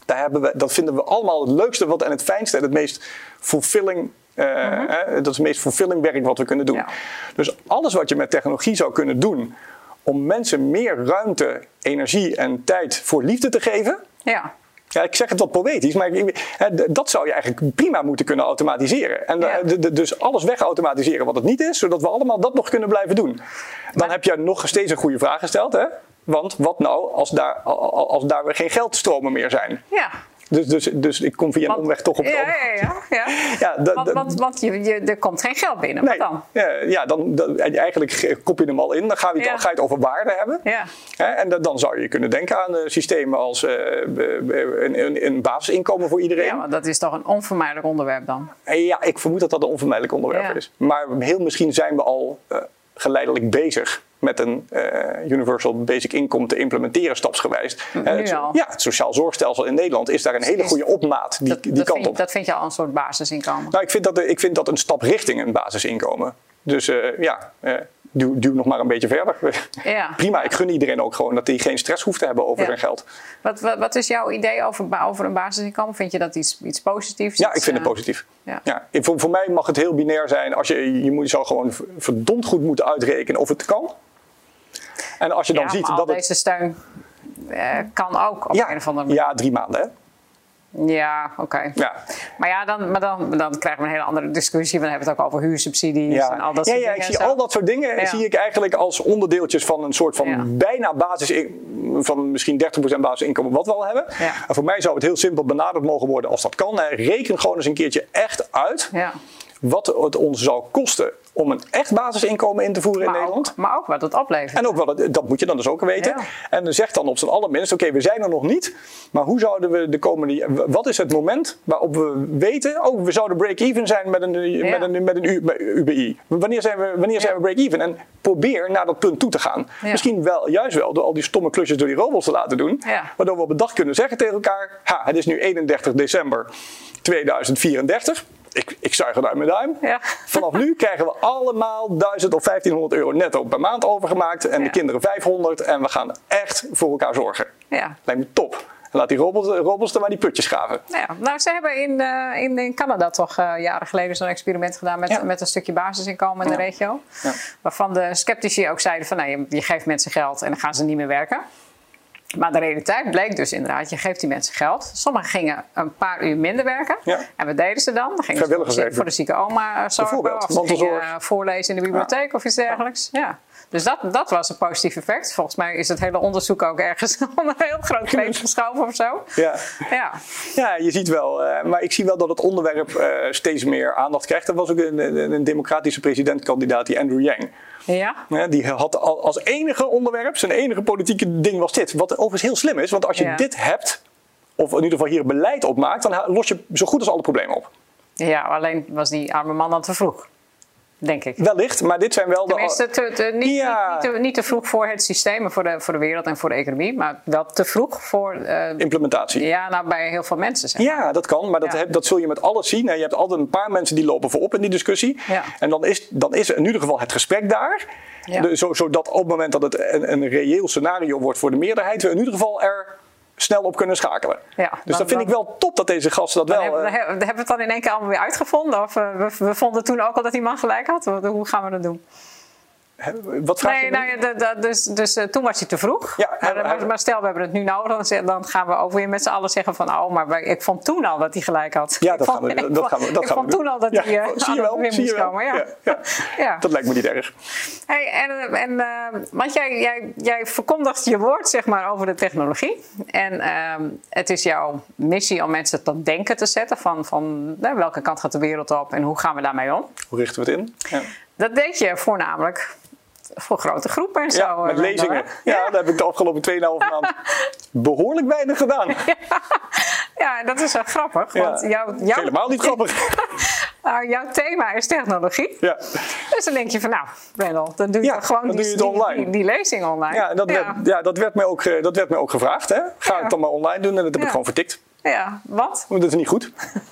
Daar hebben we, dat vinden we allemaal het leukste wat, en het fijnste en het meest fulfilling. eh, hè, dat is het meest fulfilling werk wat we kunnen doen. Ja. Dus alles wat je met technologie zou kunnen doen om mensen meer ruimte, energie en tijd voor liefde te geven. Ja. Ja, ik zeg het wat poëtisch, maar dat zou je eigenlijk prima moeten kunnen automatiseren. En Ja. eh, dus alles wegautomatiseren wat het niet is, zodat we allemaal dat nog kunnen blijven doen. Dan heb je nog steeds een goede vraag gesteld, hè? Want wat nou als daar, als daar weer geen geldstromen meer zijn? Ja. Dus, dus, dus ik kom via een omweg toch op ja, de ja, ja, ja. Ja, dat- want want, want je, je, er komt geen geld binnen. Nee, Wat dan? ja, ja dan, dan- eigenlijk ge- kop je hem al in. Dan ga je het, Ja. ga je het over waarde hebben. Ja. En da- dan zou je kunnen denken aan eh, systemen als eh, een, een, een basisinkomen voor iedereen. ja, want dat is toch een onvermijdelijk onderwerp dan. En ja, ik vermoed dat dat een onvermijdelijk onderwerp is. Maar heel misschien zijn we al eh, geleidelijk bezig met een eh, universal basic income te implementeren stapsgewijs. Nu Eh, het, al. Ja, het sociaal zorgstelsel in Nederland is daar een hele goede opmaat die, Dat, die dat, kant vind, op. dat vind je al een soort basisinkomen. Nou, ik vind, dat, ik vind dat een stap richting een basisinkomen. Dus eh, ja, duw, duw nog maar een beetje verder. Ja. *laughs* Prima, ik gun iedereen ook gewoon dat hij geen stress hoeft te hebben over Ja. zijn geld. Wat, wat, wat is jouw idee over, over een basisinkomen? Vind je dat iets, iets positiefs? Ja, ik vind het positief. ja. Voor, voor mij mag het heel binair zijn. Als je, je, moet, zou gewoon verdomd goed moeten uitrekenen of het kan. En als je dan ja, ziet dat het... deze steun eh, kan ook op Ja, een of andere manier. ja, drie maanden hè. Ja, oké. Ja. Maar ja, dan, maar dan, dan krijgen we een hele andere discussie. Want dan hebben we het ook over huursubsidies Ja, en al dat ja, soort ja, dingen. ik en zie al dat soort dingen Ja. zie ik eigenlijk als onderdeeltjes van een soort van Ja. bijna basis van misschien 30% basisinkomen wat we al hebben. Ja. En voor mij zou het heel simpel benaderd mogen worden als dat kan. Reken gewoon eens een keertje echt uit Ja. wat het ons zou kosten om een echt basisinkomen in te voeren in Nederland. maar ook wat het oplevert. En ook wel, dat moet je dan dus ook weten. Ja. En dan zeg dan op zijn allerminst, oké, we zijn er nog niet. Maar hoe zouden we de komende... Wat is het moment waarop we weten... Oh, we zouden break-even zijn met een, met een, met een U- UBI. Wanneer zijn we, wanneer zijn we break-even? En probeer naar dat punt toe te gaan. Misschien wel, juist wel, door al die stomme klusjes door die robots te laten doen. Waardoor we op een dag kunnen zeggen tegen elkaar... Ha, het is nu 31 december 2034. Ik, ik zuig het uit mijn duim. Ja. Vanaf nu krijgen we allemaal 1000 of 1500 euro netto per maand overgemaakt. En Ja. de kinderen 500. En we gaan echt voor elkaar zorgen. Ja. Lijkt me top. En laat die robots, robots er maar die putjes graven. Nou, ja, nou, ze hebben in, eh, in, in Canada toch eh, jaren geleden zo'n experiment gedaan met, Ja. met een stukje basisinkomen in de regio. Ja. Waarvan de sceptici ook zeiden van nou, je, je geeft mensen geld en dan gaan ze niet meer werken. Maar de realiteit bleek dus inderdaad, je geeft die mensen geld. Sommigen gingen een paar uur minder werken. Ja. En wat deden ze dan? Dan gingen ze voor, de zieke oma eh, zorgen. Of ze gingen mantelzorg. eh, voorlezen in de bibliotheek of iets dergelijks. Ja. Dus dat, dat was een positief effect. Volgens mij is het hele onderzoek ook ergens *laughs* onder een heel groot kleed geschoven of zo. Ja. Ja. Ja, je ziet wel. eh, maar ik zie wel dat het onderwerp eh, steeds meer aandacht krijgt. Er was ook een, een, een democratische presidentkandidaat, die Andrew Yang. Ja. Die had al- als enige onderwerp, zijn enige politieke ding was dit. Wat overigens heel slim is, want als je Ja. dit hebt, of in ieder geval hier beleid op maakt, dan los je zo goed als alle problemen op. Ja, alleen was die arme man dan te vroeg. Denk ik. Wellicht, maar dit zijn wel de. Tenminste, te, te- niet, Ja. niet, niet, te, niet te vroeg voor het systeem en voor de, voor de wereld en voor de economie. Maar wel te vroeg voor... eh, implementatie. ja, nou, bij heel veel mensen. Zeg. maar. Ja, dat kan, maar dat, Ja. heb- dat zul je met alles zien. hè. Je hebt altijd een paar mensen die lopen voorop in die discussie. Ja. En dan is, dan is in ieder geval het gesprek daar. De- zo- zodat op het moment dat het een, een reëel scenario wordt voor de meerderheid, we in ieder geval er snel op kunnen schakelen. Ja, dus dan- dat vind ik wel top dat deze gasten dat wel. hebben, eh, hebben we het dan in één keer allemaal weer uitgevonden? Of eh, we, we vonden toen ook al dat die man gelijk had? Hoe gaan we dat doen? Wat vraag Nee, je nou ja, dus, dus eh, toen was hij te vroeg. Ja, maar, hij- maar, stel, we hebben het nu nodig. Dan, zeg- dan gaan we ook weer met z'n allen zeggen van... Oh, maar ik vond toen al dat hij gelijk had. Ja, dat vond- gaan we, dat vond- gaan we, dat ik gaan vond we toen al dat Ja, hij eh, zie je wel, weer zie moest komen. Ja. Ja. Dat lijkt me niet erg. Hey, en, en, eh, want jij, jij, jij verkondigt je woord zeg maar, over de technologie. En ehm, het is jouw missie om mensen tot denken te zetten van, van nou, welke kant gaat de wereld op en hoe gaan we daarmee om. Hoe richten we het in? Ja, Dat deed je voornamelijk voor grote groepen en zo. ja met eh, lezingen. Ja, dat heb ik de afgelopen 2,5 maand *laughs* behoorlijk weinig gedaan. Ja, dat is wel grappig. Want Ja. jouw, helemaal niet grappig. *laughs* nou, jouw thema is technologie. ja. Dus dan denk je van, nou, Wendel, dan doe je Ja, gewoon dan die, doe je die-. Die, die lezing online. Ja, dat, Werd, ja dat, werd mij ook, dat werd mij ook gevraagd. Hè? Ga Ja. het dan maar online doen en dat heb Ja. ik gewoon vertikt. Ja, wat? Want dat is niet goed. *laughs*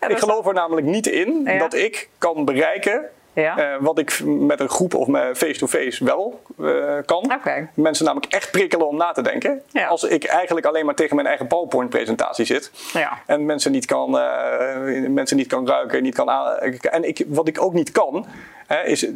Ja, ik geloof er namelijk niet in Ja. dat ik kan bereiken Ja. eh, wat ik met een groep of met face-to-face wel eh, kan. Mensen namelijk echt prikkelen om na te denken. Ja. Als ik eigenlijk alleen maar tegen mijn eigen PowerPoint-presentatie zit. Ja. En mensen niet kan, eh, mensen niet kan ruiken, niet kan aan. En ik, wat ik ook niet kan, is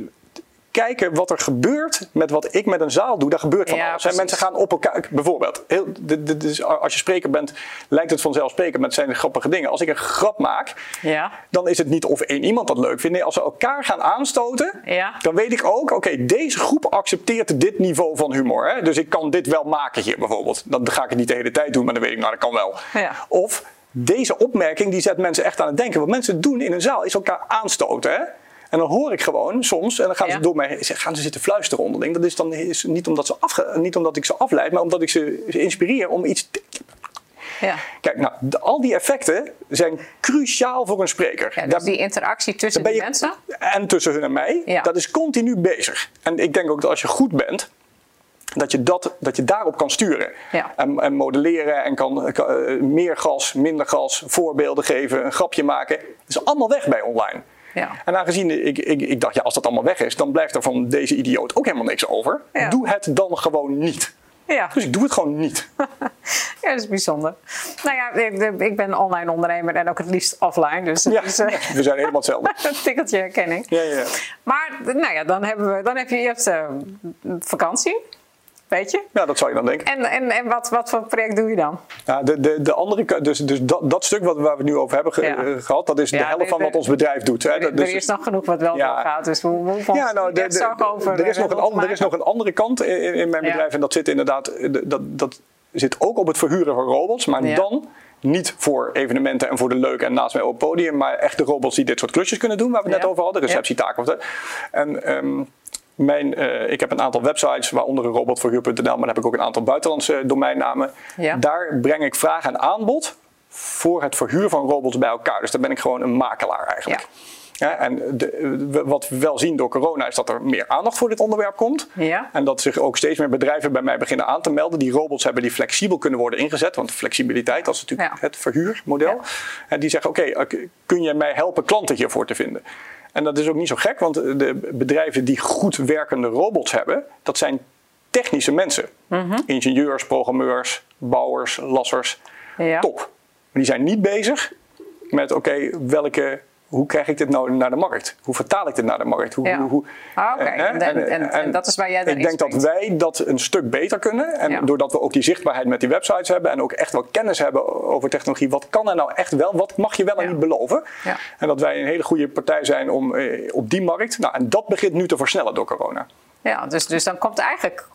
kijken wat er gebeurt met wat ik met een zaal doe. Daar gebeurt van Ja, alles. Mensen gaan op elkaar. Bijvoorbeeld, heel, dit- dit is- als je spreker bent, lijkt het vanzelfsprekend, maar het zijn grappige dingen. Als ik een grap maak, Ja. dan is het niet of één iemand dat leuk vindt. Nee, als ze elkaar gaan aanstoten, Ja. dan weet ik ook, oké, deze groep accepteert dit niveau van humor. Hè? Dus ik kan dit wel maken hier bijvoorbeeld. Dan ga ik het niet de hele tijd doen, maar dan weet ik, nou, dat kan wel. Ja. Of deze opmerking, die zet mensen echt aan het denken. Wat mensen doen in een zaal, is elkaar aanstoten. Hè? En dan hoor ik gewoon soms, en dan gaan Ja. ze door mij gaan ze zitten fluisteren onderling. Dat is dan is niet, omdat ze afge, niet omdat ik ze afleid, maar omdat ik ze inspireer om iets te- Ja. Kijk, nou, de- al die effecten zijn cruciaal voor een spreker. ja dus Daar- die interactie tussen je- mensen. En tussen hun en mij, Ja. dat is continu bezig. En ik denk ook dat als je goed bent, dat je, dat, dat je daarop kan sturen. Ja. En, en modelleren en kan, kan, eh, meer gas, minder gas, voorbeelden geven, een grapje maken. Dat is allemaal weg bij online. Ja. En aangezien ik, ik, ik dacht, ja, als dat allemaal weg is, dan blijft er van deze idioot ook helemaal niks over. Ja. Doe het dan gewoon niet. Ja. Dus ik doe het gewoon niet. *laughs* ja, dat is bijzonder. Nou ja, ik, ik ben online ondernemer en ook het liefst offline. Dus Ja, eh, we zijn helemaal hetzelfde. *laughs* een tikkeltje herkenning. Ja, ja, ja. Maar nou ja, dan, hebben we, dan heb je eerst eh, vakantie. Weet je? ja, dat zou je dan denken. En, en, en wat, wat voor project doe je dan? Ja, de, de, de andere, dus, dus dat, dat stuk wat, waar we het nu over hebben ge- Ja. eh, gehad, dat is de helft de- van wat ons bedrijf doet. Hè. Er dus- is nog genoeg wat wel Ja. doorgaat. Dus we we hoeven ja, nou, de, over... er, is eh, nog een an- er is nog een andere kant in, in mijn bedrijf. En dat zit inderdaad, eh, dat, dat zit ook op het verhuren van robots. Maar dan niet voor evenementen en voor de leuk en naast mij op het podium. Maar echt de robots die dit soort klusjes kunnen doen, waar we het Ja. net over hadden. Receptietaken of dat. En ehm, mijn, eh, ik heb een aantal websites, waaronder een robotverhuur.nl, maar dan heb ik ook een aantal buitenlandse domeinnamen. Ja. Daar breng ik vraag en aanbod voor het verhuur van robots bij elkaar. Dus dan ben ik gewoon een makelaar eigenlijk. Ja, en de, wat we wel zien door corona is dat er meer aandacht voor dit onderwerp komt. Ja. En dat zich ook steeds meer bedrijven bij mij beginnen aan te melden. Die robots hebben die flexibel kunnen worden ingezet. Want flexibiliteit, dat is natuurlijk Ja. het verhuurmodel. Ja. En die zeggen, oké, eh, kun je mij helpen klanten hiervoor te vinden? En dat is ook niet zo gek, want de bedrijven die goed werkende robots hebben, dat zijn technische mensen. Mhm. Ingenieurs, programmeurs, bouwers, lassers. Ja. Top. Maar die zijn niet bezig met, oké, welke... Hoe krijg ik dit nou naar de markt? Hoe vertaal ik dit naar de markt? Hoe, Ja. hoe, Ah, oké. eh, En- en- en- en dat is waar jij Ik daarin denk dat wij dat een stuk beter kunnen. En Ja. doordat we ook die zichtbaarheid met die websites hebben en ook echt wel kennis hebben over technologie. Wat kan er nou echt wel? Wat mag je wel en Ja. niet beloven? Ja. En dat wij een hele goede partij zijn om, eh, op die markt. Nou, en dat begint nu te versnellen door corona. Ja, dus, dus dan komt eigenlijk,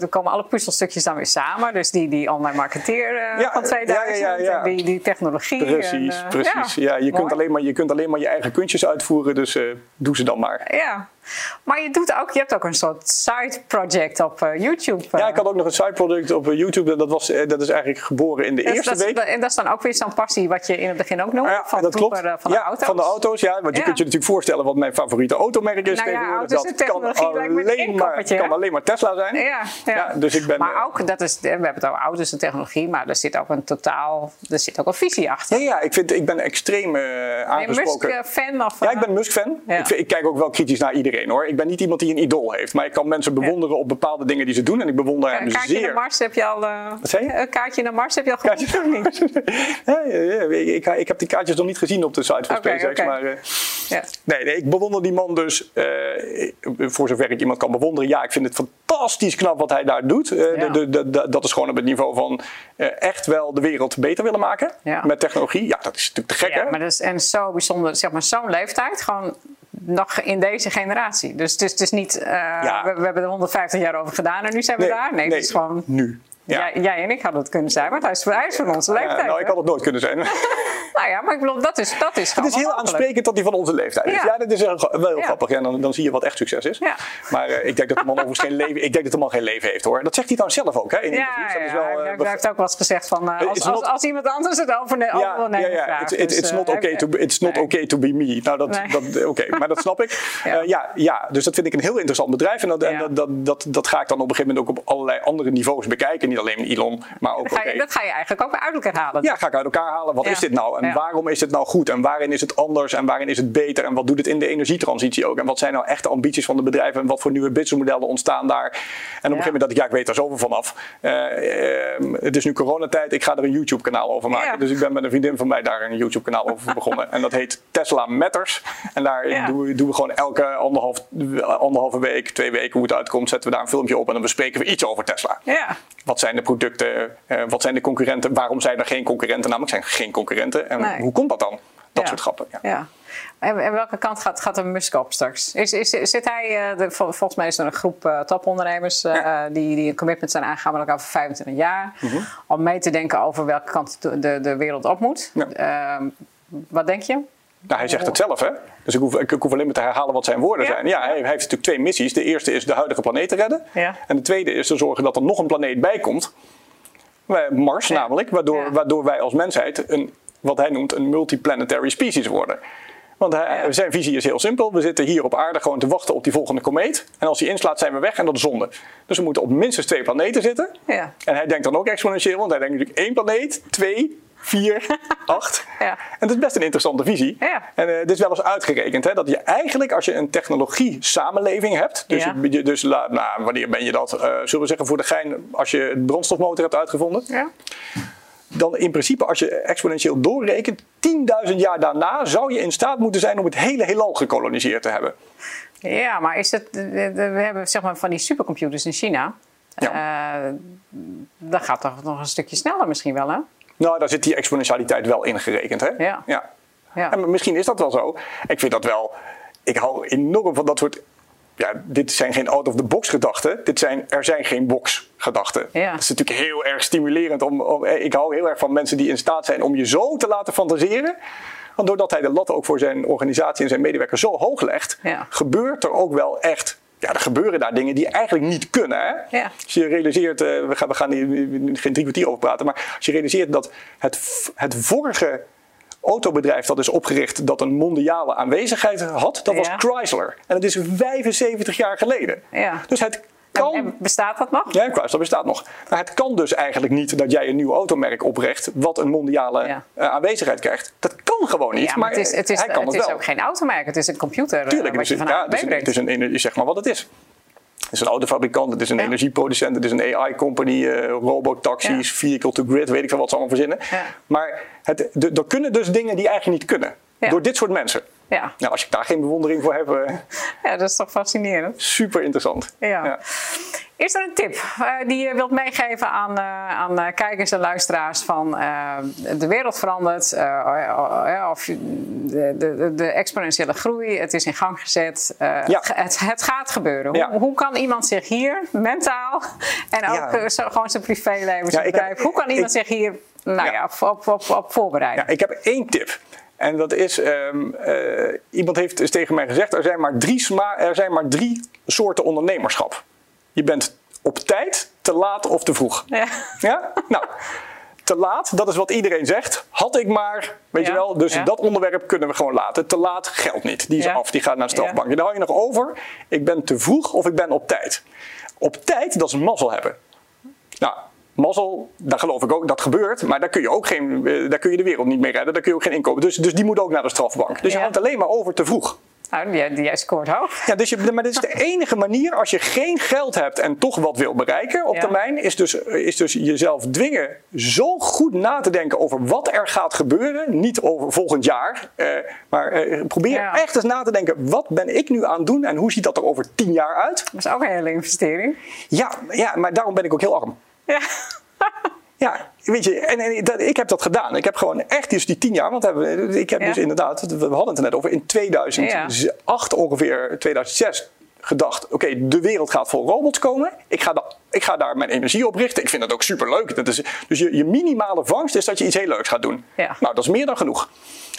er komen alle puzzelstukjes dan weer samen. Dus die, die online marketeer eh, Ja, van 2000 ja, ja, die, die technologie. Precies, en, eh, precies. Ja, je, kunt alleen maar, je kunt alleen maar je eigen kunstjes uitvoeren, dus eh, doe ze dan maar. Ja, maar je, doet ook, je hebt ook een soort side project op eh, YouTube. eh. Ja, ik had ook nog een side product op eh, YouTube. en Dat, was, eh, dat is eigenlijk geboren in de Dus eerste dat, week. En dat is dan ook weer zo'n passie wat je in het begin ook noemde. Ja, van dat klopt. vroeger, eh, van de ja, auto's. van de auto's, ja. Want je kunt je natuurlijk voorstellen wat mijn favoriete automerk is Nou tegenwoordig. en dat kan alleen, maar, kan alleen maar Tesla zijn. Ja, ja. dus ik ben... maar eh, ook, dat is, we hebben het over auto's en technologie, maar er zit ook een totaal, er zit ook een visie achter. Ja, ja ik, vind, ik ben extreem eh, Ben je aangesproken. Musk-fan? Ja, eh, ik ben Musk-fan. Ik, ik kijk ook wel kritisch naar iedereen hoor. Ik ben niet iemand die een idool heeft. Maar ik kan mensen bewonderen op bepaalde dingen die ze doen. En ik bewonder hem Een kaartje zeer. naar Mars heb je al. Wat zei je? Een kaartje naar Mars heb je al gevonden? *laughs* Ja, ja, ja, ik, ik heb die kaartjes nog niet gezien op de site van SpaceX. Maar eh, Ja. nee, nee, ik bewonder die man dus. eh, voor zover ik iemand kan bewonderen. Ja, ik vind het fantastisch knap wat hij daar doet. Ja. de, de, de- dat is gewoon op het niveau van echt wel de wereld beter willen maken. Ja. Met technologie. Ja, dat is natuurlijk te gek Ja, hè? maar dat is en zo bijzonder, zeg maar zo'n leeftijd, gewoon nog in deze generatie. Dus het is, het is niet, eh, Ja. we, we hebben er 150 jaar over gedaan en nu zijn we daar. Nee, het is gewoon nu. Ja. Jij, jij en ik hadden het kunnen zijn, want hij is, hij is van onze leeftijd. nou, ik had het nooit kunnen zijn. *laughs* Nou ja, maar ik bedoel, dat is, dat is Het is heel mogelijk. aansprekend dat hij van onze leeftijd is. Ja. Ja, dat is wel heel Ja. grappig. En dan, dan zie je wat echt succes is. Ja. Maar eh, ik denk dat de man overigens geen leven, *laughs* ik denk dat de man geen leven heeft hoor. Dat zegt hij dan zelf ook hè, in interviews. Dat is wel, hij, eh, hij beg- heeft ook wel eens gezegd van, eh, als, als, not- als iemand anders het over, over ja, wil nemen, ja, ja. It's, it's, Dus, it's eh, not okay to, it's not okay to be me. Nou, dat, Nee. dat, oké, maar dat snap ik. *laughs* Ja. ja. dus dat vind ik een heel interessant bedrijf. En, dat, en Ja. dat, dat, dat, dat ga ik dan op een gegeven moment ook op allerlei andere niveaus bekijken. Niet alleen Elon, maar ook Dat ga, je, dat ga je eigenlijk ook bij uit elkaar halen. Ja, ga ik uit elkaar halen. Wat Ja. is dit nou? En Ja. waarom is het nou goed? En waarin is het anders? En waarin is het beter? En wat doet het in de energietransitie ook? En wat zijn nou echt de ambities van de bedrijven? En wat voor nieuwe businessmodellen ontstaan daar? En op een gegeven moment dat ik, ja, ik weet daar zoveel vanaf. Eh, eh, het is nu coronatijd. Ik ga er een YouTube kanaal over maken. Dus ik ben met een vriendin van mij daar een YouTube kanaal over begonnen. En dat heet Tesla Matters. En daar doen, we, doen we gewoon elke anderhalf, anderhalve week, twee weken hoe het uitkomt, zetten we daar een filmpje op en dan bespreken we iets over Tesla. Ja. Wat zijn de producten? eh, wat zijn de concurrenten? Waarom zijn er geen concurrenten? Namelijk zijn er geen concurrenten. En Nee. hoe komt dat dan? Dat Ja. soort grappen. Ja. Ja. En, en welke kant gaat, gaat de Musk op straks? Is, is, zit hij, eh, de, vol- volgens mij is er een groep eh, topondernemers die, die een commitment zijn aangegaan met elkaar voor 25 jaar. Mhm. Om mee te denken over welke kant de, de, wereld op moet. Ehm, wat denk je? Nou, hij zegt het zelf, hè? Dus ik hoef, ik, ik hoef alleen maar te herhalen wat zijn woorden Ja. zijn. Ja, hij, hij heeft natuurlijk twee missies. De eerste is de huidige planeet te redden. Ja. En de tweede is te zorgen dat er nog een planeet bij komt. Wij- Mars Ja. namelijk, waardoor, waardoor wij als mensheid een, wat hij noemt een multiplanetary species worden. Want hij- zijn visie is heel simpel. We zitten hier op aarde gewoon te wachten op die volgende komeet. En als die inslaat zijn we weg en dat is zonde. Dus we moeten op minstens twee planeten zitten. Ja. En hij denkt dan ook exponentieel, want hij denkt natuurlijk één planeet, twee, vier, acht. *laughs* Ja. En dat is best een interessante visie. Ja. En eh, dit is wel eens uitgerekend, hè, dat je eigenlijk als je een technologie-samenleving hebt, dus, Ja. je, dus la- nou, wanneer ben je dat, eh, zullen we zeggen voor de gein, als je een brandstofmotor hebt uitgevonden, Ja. dan in principe als je exponentieel doorrekent, 10.000 jaar daarna zou je in staat moeten zijn om het hele heelal gekoloniseerd te hebben. Ja, maar is het, de- de- we hebben zeg maar van die supercomputers in China. Ja. Eh, dat gaat toch nog een stukje sneller misschien wel, hè? Nou, daar zit die exponentialiteit wel in gerekend. Hè? Ja. ja. Ja. En misschien is dat wel zo. Ik vind dat wel. Ik hou enorm van dat soort. Ja, dit zijn geen out-of-the-box gedachten. Dit zijn er zijn geen box gedachten. Ja. Dat is natuurlijk heel erg stimulerend. Om, om, eh, ik hou heel erg van mensen die in staat zijn om je zo te laten fantaseren. Want doordat hij de lat ook voor zijn organisatie en zijn medewerkers zo hoog legt, Ja. gebeurt er ook wel echt. Ja, er gebeuren daar dingen die eigenlijk niet kunnen. Hè? Ja. Als je realiseert, eh, we gaan, we gaan hier geen drie kwartier over praten, maar als je realiseert dat het, het vorige autobedrijf dat is opgericht dat een mondiale aanwezigheid had, dat was Ja. Chrysler. En dat is 75 jaar geleden. Ja. Dus het En, kan. en bestaat dat nog? Ja, Chrysler bestaat nog. Maar het kan dus eigenlijk niet dat jij een nieuw automerk opricht wat een mondiale Ja. eh, aanwezigheid krijgt. Dat kan gewoon niet. Ja, maar het is, het is, hij kan het het is wel. ook geen automerk, het is een computer eh, Tuurlijk, het je is, ja, het een, het is een energie, zeg maar wat het is. Het is een autofabrikant, het is een Ja. energieproducent, het is een AI-company, eh robotaxis, Ja. vehicle to grid, weet ik veel wat ze allemaal verzinnen. Maar het, de- er kunnen dus dingen die eigenlijk niet kunnen. Door dit soort mensen. Ja. Nou, als ik daar geen bewondering voor heb, eh, ja, dat is toch fascinerend. super interessant. Ja. Is er een tip eh, die je wilt meegeven aan, eh, aan eh, kijkers en luisteraars van de wereld verandert, eh, eh, of je- de, de, de exponentiële groei, het is in gang gezet, Ja. het, gaat gebeuren. Hoe, Ja. hoe kan iemand zich hier mentaal en ook Ja. zo, gewoon zijn privéleven, zijn heb- hoe kan iemand ik- zich hier nou Ja. op, op, op, op voorbereiden? Ja, ik heb één tip. En dat is, ehm, eh, iemand heeft dus tegen mij gezegd, er zijn, maar drie sma- er zijn maar drie soorten ondernemerschap. Je bent op tijd, te laat of te vroeg. Ja. Ja? Nou, te laat, dat is wat iedereen zegt. Had ik maar, weet Ja, je wel. Dus ja. dat onderwerp kunnen we gewoon laten. Te laat geldt niet. Die is af, die gaat naar de strafbank. Dan hou je nog over, ik ben te vroeg of ik ben op tijd. Op tijd, dat is mazzel hebben. Nou, mazzel, daar geloof ik ook, dat gebeurt. Maar daar kun je ook geen, eh, daar kun je de wereld niet mee redden. Daar kun je ook geen inkomen. Dus, dus die moet ook naar de strafbank. Dus je houdt alleen maar over te vroeg. Nou, jij, jij scoort hoog. Ja, dus je, maar dit is de *laughs* enige manier als je geen geld hebt en toch wat wil bereiken op Ja. termijn, is dus, is dus jezelf dwingen zo goed na te denken over wat er gaat gebeuren. Niet over volgend jaar, eh, maar eh, probeer Ja. echt eens na te denken, wat ben ik nu aan het doen en hoe ziet dat er over tien jaar uit? Dat is ook een hele investering. Ja, ja maar daarom ben ik ook heel arm. Ja. Ja, weet je, en, en dat, ik heb dat gedaan. Ik heb gewoon echt dus die tien jaar, want hebben, ik heb Ja. dus inderdaad, we hadden het er net over, in 2008 ongeveer, 2006 gedacht, oké, de wereld gaat vol robots komen. Ik ga, da- ik ga daar mijn energie op richten. Ik vind dat ook superleuk. Dat is, dus je, je minimale vangst is dat je iets heel leuks gaat doen. Ja. Nou, dat is meer dan genoeg.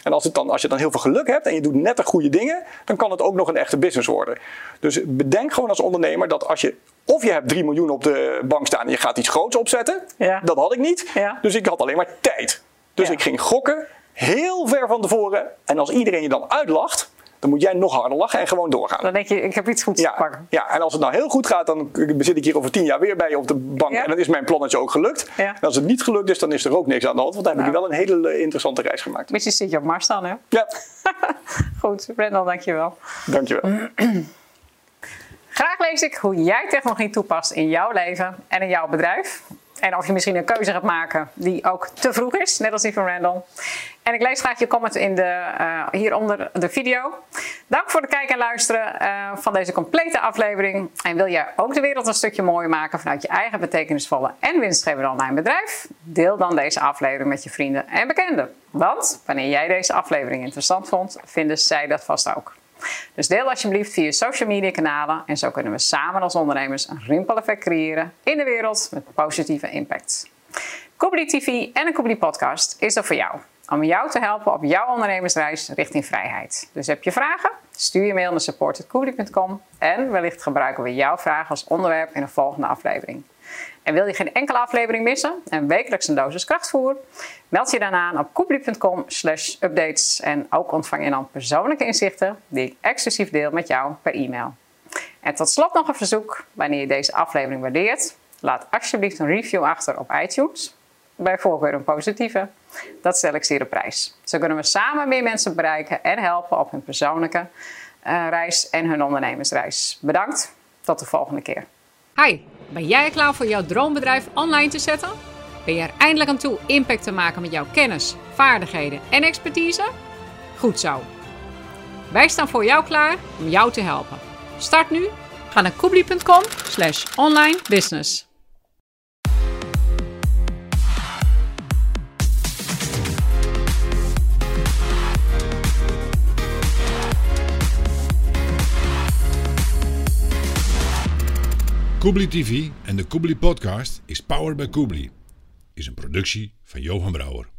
En als, het dan, als je dan heel veel geluk hebt en je doet net de goede dingen, dan kan het ook nog een echte business worden. Dus bedenk gewoon als ondernemer dat als je, of je hebt 3 miljoen op de bank staan en je gaat iets groots opzetten, Ja. dat had ik niet. Ja. Dus ik had alleen maar tijd. Dus Ja. ik ging gokken, heel ver van tevoren. En als iedereen je dan uitlacht, dan moet jij nog harder lachen en gewoon doorgaan. Dan denk je, ik heb iets goeds te Ja, pakken. ja, en als het nou heel goed gaat, dan zit ik hier over tien jaar weer bij je op de bank. Ja. En dan is mijn plannetje ook gelukt. Ja. En als het niet gelukt is, dan is er ook niks aan de hand. Want dan heb ik wel een hele interessante reis gemaakt. Misschien zit je op Mars dan, hè? Ja, *laughs* Goed, Brendel, dankjewel. dankjewel. *clears throat* Graag lees ik hoe jij technologie toepast in jouw leven en in jouw bedrijf. En of je misschien een keuze gaat maken die ook te vroeg is, net als die van Randall. En ik lees graag je comment in de, eh, hieronder de video. Dank voor het kijken en luisteren eh, van deze complete aflevering. En wil jij ook de wereld een stukje mooier maken vanuit je eigen betekenisvolle en winstgevende online bedrijf? Deel dan deze aflevering met je vrienden en bekenden. Want wanneer jij deze aflevering interessant vond, vinden zij dat vast ook. Dus deel alsjeblieft via social media kanalen en zo kunnen we samen als ondernemers een rimpeleffect creëren in de wereld met positieve impact. Koebli TV en een Koebli podcast is er voor jou. Om jou te helpen op jouw ondernemersreis richting vrijheid. Dus heb je vragen? Stuur je mail naar support.koebli.com en wellicht gebruiken we jouw vraag als onderwerp in een volgende aflevering. En wil je geen enkele aflevering missen en wekelijks een dosis krachtvoer? Meld je dan aan op koebli.com slash updates en ook ontvang je dan persoonlijke inzichten die ik exclusief deel met jou per e-mail. En tot slot nog een verzoek. Wanneer je deze aflevering waardeert, laat alsjeblieft een review achter op iTunes. Bij voorkeur een positieve. Dat stel ik zeer op prijs. Zo kunnen we samen meer mensen bereiken en helpen op hun persoonlijke eh, reis en hun ondernemersreis. Bedankt. Tot de volgende keer. Hi, ben jij klaar voor jouw droombedrijf online te zetten? Ben je er eindelijk aan toe impact te maken met jouw kennis, vaardigheden en expertise? Goed zo. Wij staan voor jou klaar om jou te helpen. Start nu. Ga naar koebli.com slash online business. Koebli TV en de Koebli Podcast is powered by Koebli. Is een productie van Johan Brouwer.